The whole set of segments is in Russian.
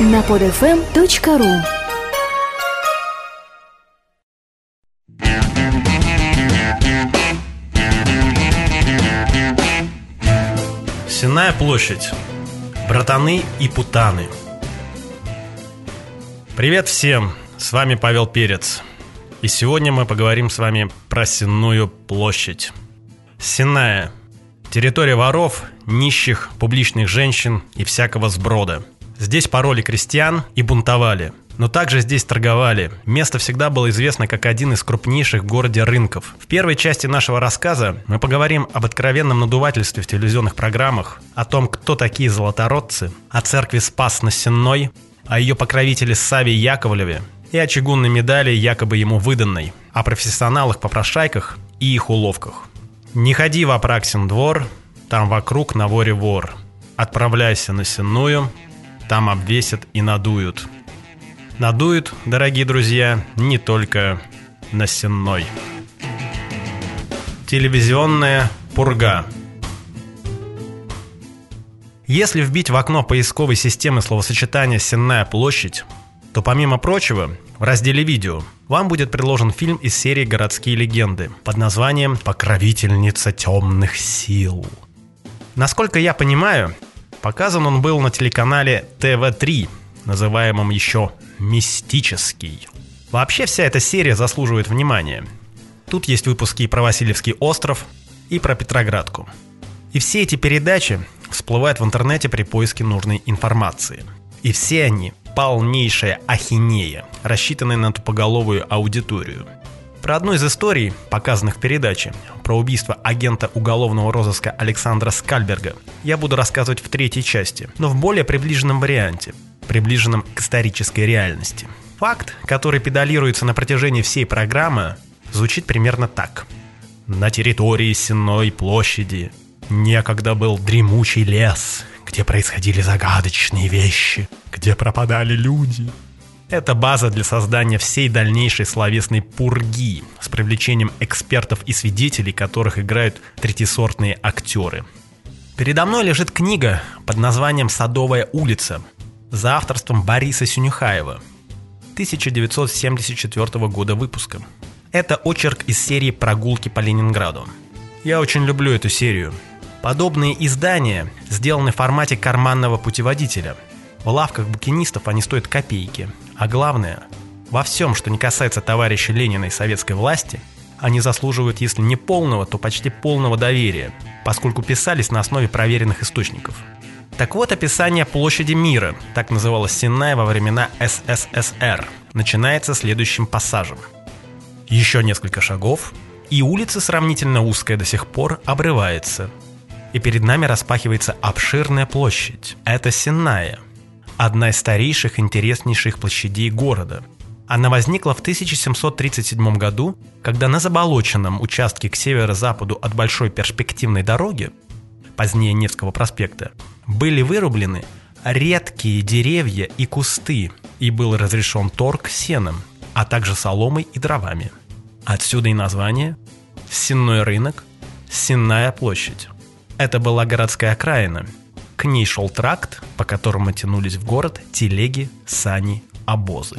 на podfm.ru Сенная площадь. Братаны и путаны. Привет всем! С вами Павел Перец. И сегодня мы поговорим с вами про Сенную площадь. Сенная. Территория воров, нищих, публичных женщин и всякого сброда. Здесь пороли крестьян и бунтовали. Но также здесь торговали. Место всегда было известно как один из крупнейших в городе рынков. В первой части нашего рассказа мы поговорим об откровенном надувательстве в телевизионных программах, о том, кто такие золотородцы, о церкви Спас на Сенной, о ее покровителе Саве Яковлеве и о чугунной медали, якобы ему выданной, о профессионалах-попрошайках и их уловках. Не ходи в Апраксин двор, там вокруг на воре вор. Отправляйся на Сенную, там обвесят и надуют. Надуют, дорогие друзья, не только на Сенной. Телевизионная пурга. Если вбить в окно поисковой системы словосочетание «Сенная площадь», то помимо прочего, в разделе «Видео» вам будет предложен фильм из серии «Городские легенды» под названием «Покровительница темных сил». Насколько я понимаю, показан он был на телеканале ТВ-3, называемом еще «Мистический». Вообще вся эта серия заслуживает внимания. Тут есть выпуски и про Васильевский остров, и про Петроградку. И все эти передачи всплывают в интернете при поиске нужной информации. И все они полнейшая ахинея, рассчитанная на тупоголовую аудиторию. Про одну из историй, показанных в передаче, про убийство агента уголовного розыска Александра Скальберга, я буду рассказывать в третьей части, но в более приближенном варианте, приближенном к исторической реальности. Факт, который педалируется на протяжении всей программы, звучит примерно так. На территории Сенной площади некогда был дремучий лес, где происходили загадочные вещи, где пропадали люди. Это база для создания всей дальнейшей словесной пурги с привлечением экспертов и свидетелей, которых играют третисортные актеры. Передо мной лежит книга под названием «Садовая улица» за авторством Бориса Сюнюхаева 1974 года выпуска. Это очерк из серии «Прогулки по Ленинграду». Я очень люблю эту серию, Подобные издания сделаны в формате карманного путеводителя. В лавках букинистов они стоят копейки. А главное, во всем, что не касается товарища Ленина и советской власти, они заслуживают, если не полного, то почти полного доверия, поскольку писались на основе проверенных источников. Так вот, описание площади мира, так называлась Сенная во времена СССР, начинается следующим пассажем. Еще несколько шагов, и улица, сравнительно узкая до сих пор, обрывается – и перед нами распахивается обширная площадь. Это Сенная, одна из старейших интереснейших площадей города. Она возникла в 1737 году, когда на заболоченном участке к северо-западу от большой перспективной дороги, позднее Невского проспекта, были вырублены редкие деревья и кусты, и был разрешен торг сеном, а также соломой и дровами. Отсюда и название «Сенной рынок», «Сенная площадь». Это была городская окраина. К ней шел тракт, по которому тянулись в город телеги, сани, обозы.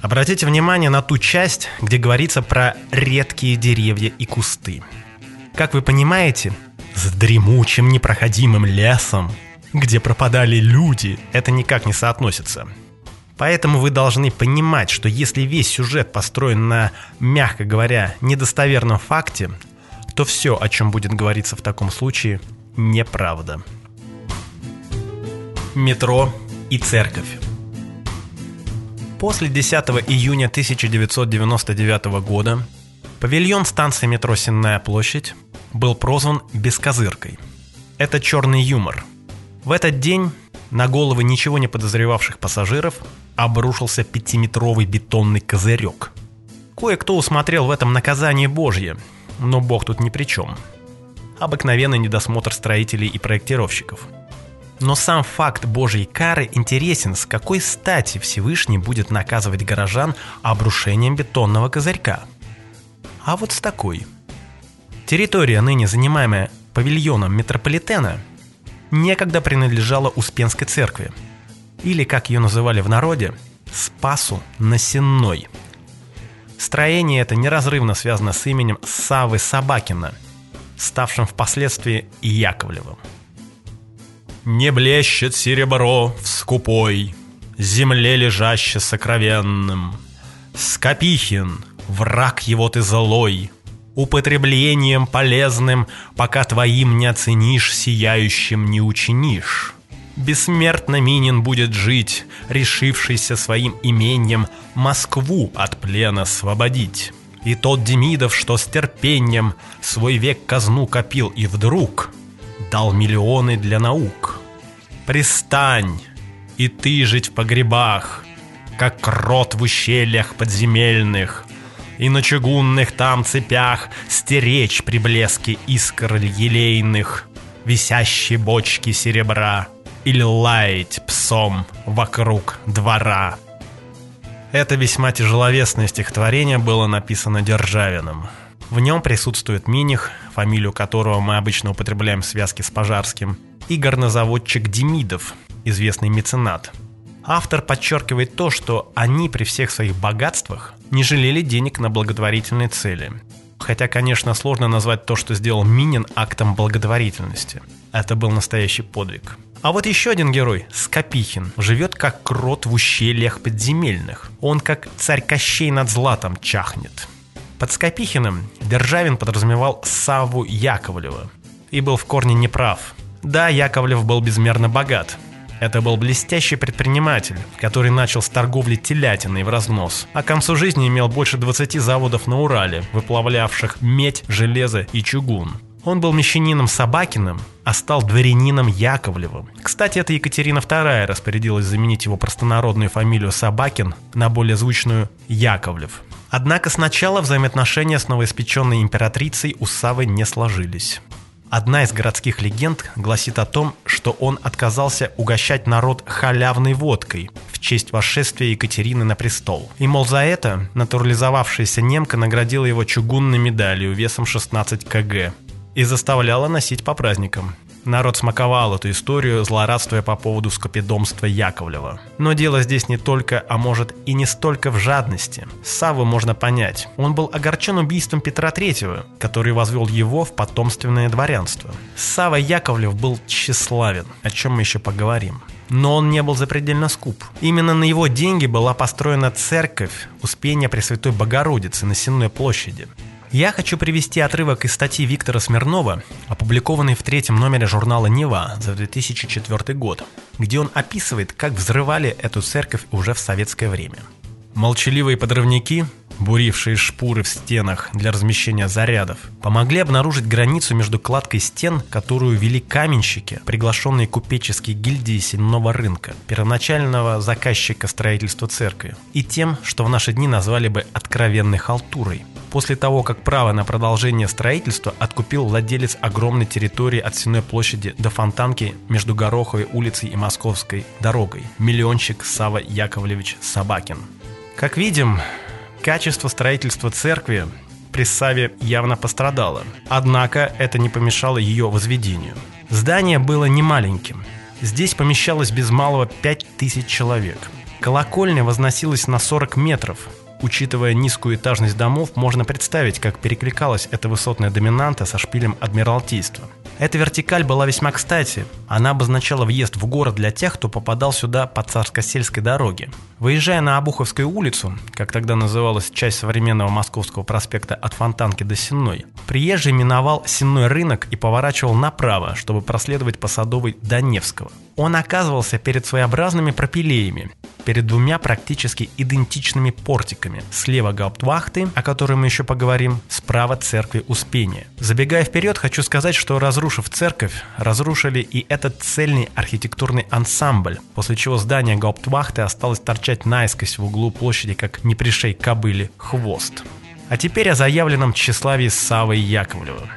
Обратите внимание на ту часть, где говорится про редкие деревья и кусты. Как вы понимаете, с дремучим непроходимым лесом, где пропадали люди, это никак не соотносится. Поэтому вы должны понимать, что если весь сюжет построен на, мягко говоря, недостоверном факте, то все, о чем будет говориться в таком случае, неправда. Метро и церковь. После 10 июня 1999 года павильон станции метро Сенная площадь был прозван «Бескозыркой». Это черный юмор. В этот день на головы ничего не подозревавших пассажиров обрушился пятиметровый бетонный козырек. Кое-кто усмотрел в этом наказание Божье но бог тут ни при чем. Обыкновенный недосмотр строителей и проектировщиков. Но сам факт Божьей кары интересен, с какой стати Всевышний будет наказывать горожан обрушением бетонного козырька. А вот с такой. Территория, ныне занимаемая павильоном метрополитена, некогда принадлежала Успенской церкви. или, как ее называли в народе, Спасу на Сенной. Строение это неразрывно связано с именем Савы Собакина, ставшим впоследствии Яковлевым. Не блещет серебро в скупой, Земле лежаще сокровенным. Скопихин, враг его ты злой, Употреблением полезным, Пока твоим не оценишь, Сияющим не учинишь. Бессмертно Минин будет жить, решившийся своим имением Москву от плена освободить. И тот Демидов, что с терпением свой век казну копил и вдруг дал миллионы для наук. Пристань, и ты жить в погребах, как крот в ущельях подземельных, и на чугунных там цепях стеречь при блеске искр елейных, висящие бочки серебра — или лаять псом вокруг двора. Это весьма тяжеловесное стихотворение было написано Державиным. В нем присутствует Миних, фамилию которого мы обычно употребляем в связке с Пожарским, и горнозаводчик Демидов, известный меценат. Автор подчеркивает то, что они при всех своих богатствах не жалели денег на благотворительные цели. Хотя, конечно, сложно назвать то, что сделал Минин, актом благотворительности. Это был настоящий подвиг. А вот еще один герой, Скопихин, живет как крот в ущельях подземельных. Он как царь Кощей над златом чахнет. Под Скопихиным Державин подразумевал Саву Яковлева. И был в корне неправ. Да, Яковлев был безмерно богат, это был блестящий предприниматель, который начал с торговли телятиной в разнос, а к концу жизни имел больше 20 заводов на Урале, выплавлявших медь, железо и чугун. Он был мещанином Собакиным, а стал дворянином Яковлевым. Кстати, это Екатерина II распорядилась заменить его простонародную фамилию Собакин на более звучную Яковлев. Однако сначала взаимоотношения с новоиспеченной императрицей у Савы не сложились. Одна из городских легенд гласит о том, что он отказался угощать народ халявной водкой в честь восшествия Екатерины на престол. И, мол, за это натурализовавшаяся немка наградила его чугунной медалью весом 16 кг и заставляла носить по праздникам. Народ смаковал эту историю, злорадствуя по поводу скопидомства Яковлева. Но дело здесь не только, а может и не столько в жадности. Савву можно понять. Он был огорчен убийством Петра III, который возвел его в потомственное дворянство. Сава Яковлев был тщеславен, о чем мы еще поговорим. Но он не был запредельно скуп. Именно на его деньги была построена церковь Успения Пресвятой Богородицы на Сенной площади. Я хочу привести отрывок из статьи Виктора Смирнова, опубликованной в третьем номере журнала «Нева» за 2004 год, где он описывает, как взрывали эту церковь уже в советское время. Молчаливые подрывники, бурившие шпуры в стенах для размещения зарядов, помогли обнаружить границу между кладкой стен, которую вели каменщики, приглашенные купеческие гильдии сенного рынка, первоначального заказчика строительства церкви, и тем, что в наши дни назвали бы откровенной халтурой – после того, как право на продолжение строительства откупил владелец огромной территории от Сенной площади до Фонтанки между Гороховой улицей и Московской дорогой, миллионщик Сава Яковлевич Собакин. Как видим, качество строительства церкви при Саве явно пострадало, однако это не помешало ее возведению. Здание было немаленьким. Здесь помещалось без малого 5000 человек. Колокольня возносилась на 40 метров, Учитывая низкую этажность домов, можно представить, как перекликалась эта высотная доминанта со шпилем Адмиралтейства. Эта вертикаль была весьма кстати. Она обозначала въезд в город для тех, кто попадал сюда по царско-сельской дороге. Выезжая на Обуховскую улицу, как тогда называлась часть современного Московского проспекта от Фонтанки до Сенной, приезжий миновал Сенной рынок и поворачивал направо, чтобы проследовать по Садовой до Невского. Он оказывался перед своеобразными пропилеями, перед двумя практически идентичными портиками. Слева гауптвахты, о которой мы еще поговорим, справа церкви Успения. Забегая вперед, хочу сказать, что разрушив церковь, разрушили и этот цельный архитектурный ансамбль, после чего здание гауптвахты осталось торчать наискось в углу площади, как не пришей кобыли хвост. А теперь о заявленном тщеславии Савы Яковлева.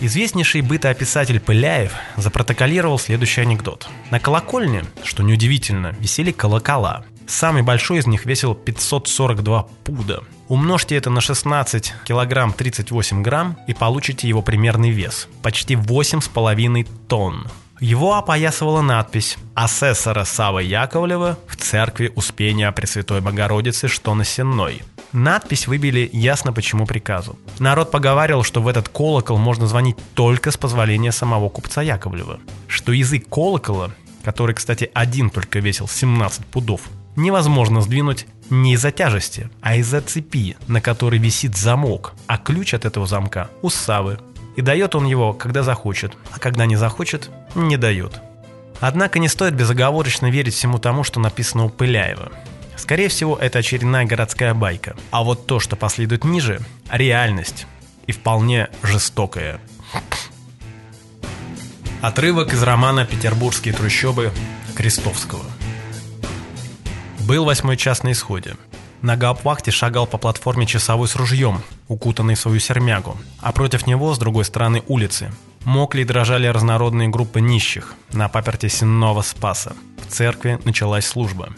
Известнейший бытоописатель Пыляев запротоколировал следующий анекдот. На колокольне, что неудивительно, висели колокола. Самый большой из них весил 542 пуда. Умножьте это на 16 килограмм 38 грамм и получите его примерный вес. Почти 8,5 тонн. Его опоясывала надпись «Асессора Савы Яковлева в церкви Успения Пресвятой Богородицы, что на Сенной». Надпись выбили ясно почему приказу. Народ поговаривал, что в этот колокол можно звонить только с позволения самого купца Яковлева. Что язык колокола, который, кстати, один только весил 17 пудов, невозможно сдвинуть не из-за тяжести, а из-за цепи, на которой висит замок, а ключ от этого замка у Савы. И дает он его, когда захочет, а когда не захочет, не дает. Однако не стоит безоговорочно верить всему тому, что написано у Пыляева. Скорее всего, это очередная городская байка. А вот то, что последует ниже – реальность. И вполне жестокая. Отрывок из романа «Петербургские трущобы» Крестовского. Был восьмой час на исходе. На гауптвахте шагал по платформе часовой с ружьем, укутанный в свою сермягу, а против него, с другой стороны улицы, мокли и дрожали разнородные группы нищих на паперте Сенного Спаса. В церкви началась служба.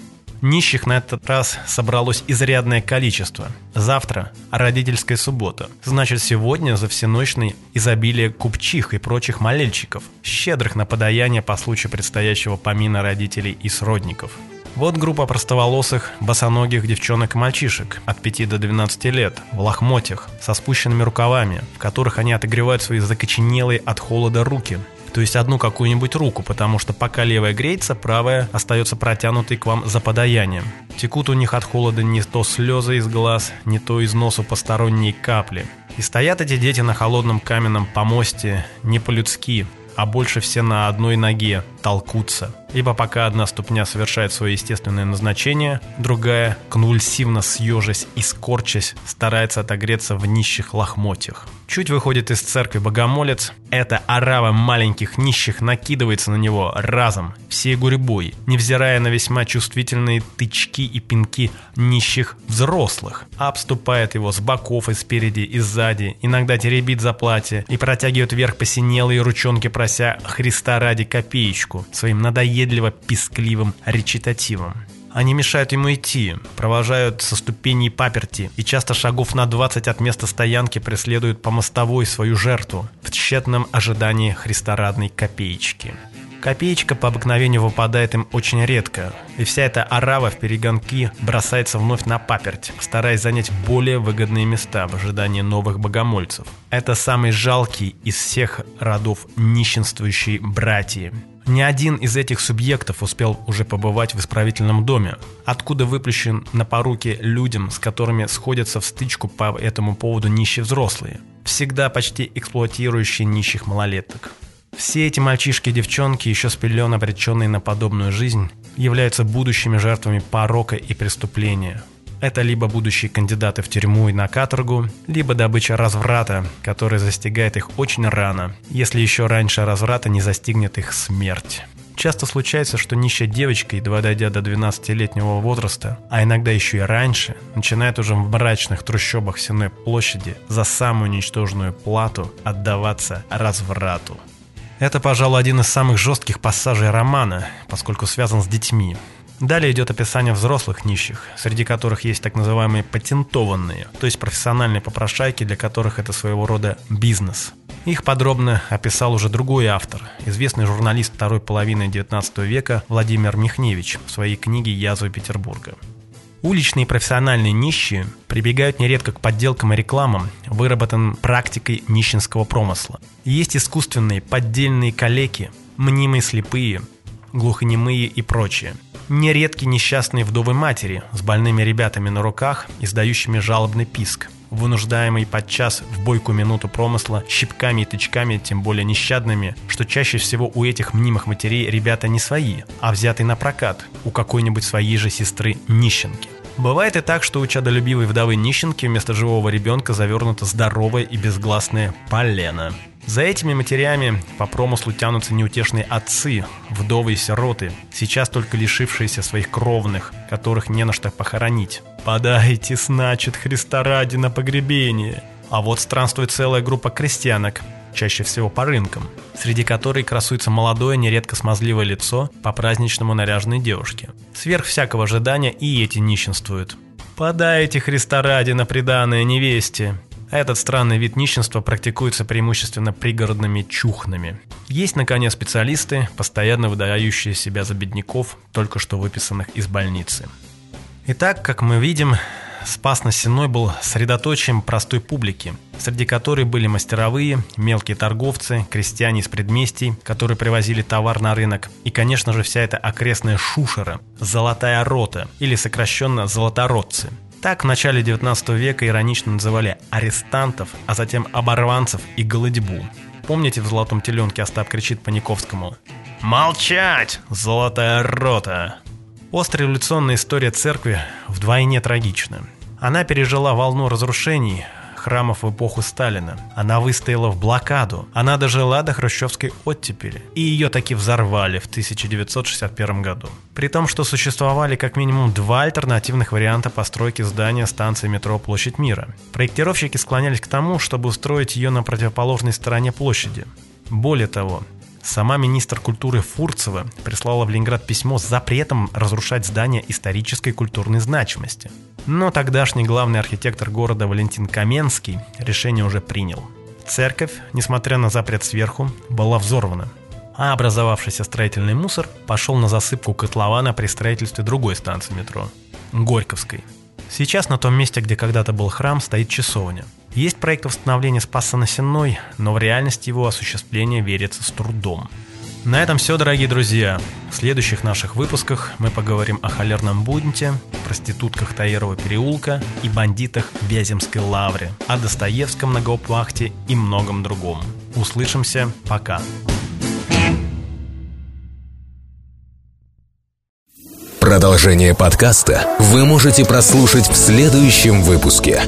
Нищих на этот раз собралось изрядное количество. Завтра – родительская суббота. Значит, сегодня за всеночный изобилие купчих и прочих молельщиков, щедрых на подаяние по случаю предстоящего помина родителей и сродников. Вот группа простоволосых, босоногих девчонок и мальчишек от 5 до 12 лет, в лохмотьях, со спущенными рукавами, в которых они отогревают свои закоченелые от холода руки – то есть одну какую-нибудь руку, потому что пока левая греется, правая остается протянутой к вам за подаянием. Текут у них от холода не то слезы из глаз, не то из носу посторонние капли. И стоят эти дети на холодном каменном помосте не по-людски, а больше все на одной ноге толкутся. Ибо пока одна ступня совершает свое естественное назначение, другая, конвульсивно съежась и скорчась, старается отогреться в нищих лохмотьях. Чуть выходит из церкви богомолец, эта орава маленьких нищих накидывается на него разом, всей гурьбой, невзирая на весьма чувствительные тычки и пинки нищих взрослых, обступает его с боков и спереди и сзади, иногда теребит за платье и протягивает вверх посинелые ручонки, прося Христа ради копеечку своим надоедливо-пискливым речитативом. Они мешают ему идти, провожают со ступеней паперти и часто шагов на 20 от места стоянки преследуют по мостовой свою жертву в тщетном ожидании христорадной копеечки. Копеечка по обыкновению выпадает им очень редко, и вся эта орава в перегонки бросается вновь на паперть, стараясь занять более выгодные места в ожидании новых богомольцев. Это самый жалкий из всех родов нищенствующей братьи. Ни один из этих субъектов успел уже побывать в исправительном доме, откуда выплющен на поруки людям, с которыми сходятся в стычку по этому поводу нищие взрослые, всегда почти эксплуатирующие нищих малолеток. Все эти мальчишки и девчонки, еще с обреченные на подобную жизнь, являются будущими жертвами порока и преступления – это либо будущие кандидаты в тюрьму и на каторгу, либо добыча разврата, который застигает их очень рано, если еще раньше разврата не застигнет их смерть. Часто случается, что нищая девочка, едва дойдя до 12-летнего возраста, а иногда еще и раньше, начинает уже в мрачных трущобах Сенной площади за самую ничтожную плату отдаваться разврату. Это, пожалуй, один из самых жестких пассажей романа, поскольку связан с детьми. Далее идет описание взрослых нищих, среди которых есть так называемые патентованные, то есть профессиональные попрошайки, для которых это своего рода бизнес. Их подробно описал уже другой автор, известный журналист второй половины XIX века Владимир Михневич в своей книге «Язвы Петербурга». Уличные профессиональные нищие прибегают нередко к подделкам и рекламам, выработанным практикой нищенского промысла. Есть искусственные поддельные калеки, мнимые слепые, глухонемые и прочее – нередки несчастные вдовы матери с больными ребятами на руках, издающими жалобный писк, вынуждаемый подчас в бойкую минуту промысла щипками и тычками, тем более нещадными, что чаще всего у этих мнимых матерей ребята не свои, а взятые на прокат у какой-нибудь своей же сестры нищенки. Бывает и так, что у чадолюбивой вдовы нищенки вместо живого ребенка завернуто здоровое и безгласное полено. За этими матерями по промыслу тянутся неутешные отцы, вдовы и сироты, сейчас только лишившиеся своих кровных, которых не на что похоронить. «Подайте, значит, Христа ради на погребение!» А вот странствует целая группа крестьянок, чаще всего по рынкам, среди которой красуется молодое, нередко смазливое лицо по праздничному наряженной девушке. Сверх всякого ожидания и эти нищенствуют. «Подайте Христа ради на преданное невесте!» Этот странный вид нищенства практикуется преимущественно пригородными чухнами. Есть, наконец, специалисты, постоянно выдающие себя за бедняков, только что выписанных из больницы. Итак, как мы видим, Спас на Сеной был средоточием простой публики, среди которой были мастеровые, мелкие торговцы, крестьяне из предместий, которые привозили товар на рынок, и, конечно же, вся эта окрестная шушера, золотая рота, или сокращенно золотородцы. Так в начале 19 века иронично называли арестантов, а затем оборванцев и голодьбу. Помните в «Золотом теленке» Остап кричит Паниковскому «Молчать, золотая рота!» Постреволюционная история церкви вдвойне трагична. Она пережила волну разрушений храмов в эпоху Сталина. Она выстояла в блокаду. Она дожила до хрущевской оттепели. И ее таки взорвали в 1961 году. При том, что существовали как минимум два альтернативных варианта постройки здания станции метро «Площадь мира». Проектировщики склонялись к тому, чтобы устроить ее на противоположной стороне площади. Более того, Сама министр культуры Фурцева прислала в Ленинград письмо с запретом разрушать здания исторической культурной значимости. Но тогдашний главный архитектор города Валентин Каменский решение уже принял. Церковь, несмотря на запрет сверху, была взорвана, а образовавшийся строительный мусор пошел на засыпку котлована при строительстве другой станции метро – Горьковской. Сейчас на том месте, где когда-то был храм, стоит часовня – есть проект восстановления Спаса на Сенной, но в реальность его осуществления верится с трудом. На этом все, дорогие друзья. В следующих наших выпусках мы поговорим о холерном бунте, проститутках Таирова переулка и бандитах Вяземской лавре, о Достоевском на и многом другом. Услышимся, пока. Продолжение подкаста вы можете прослушать в следующем выпуске.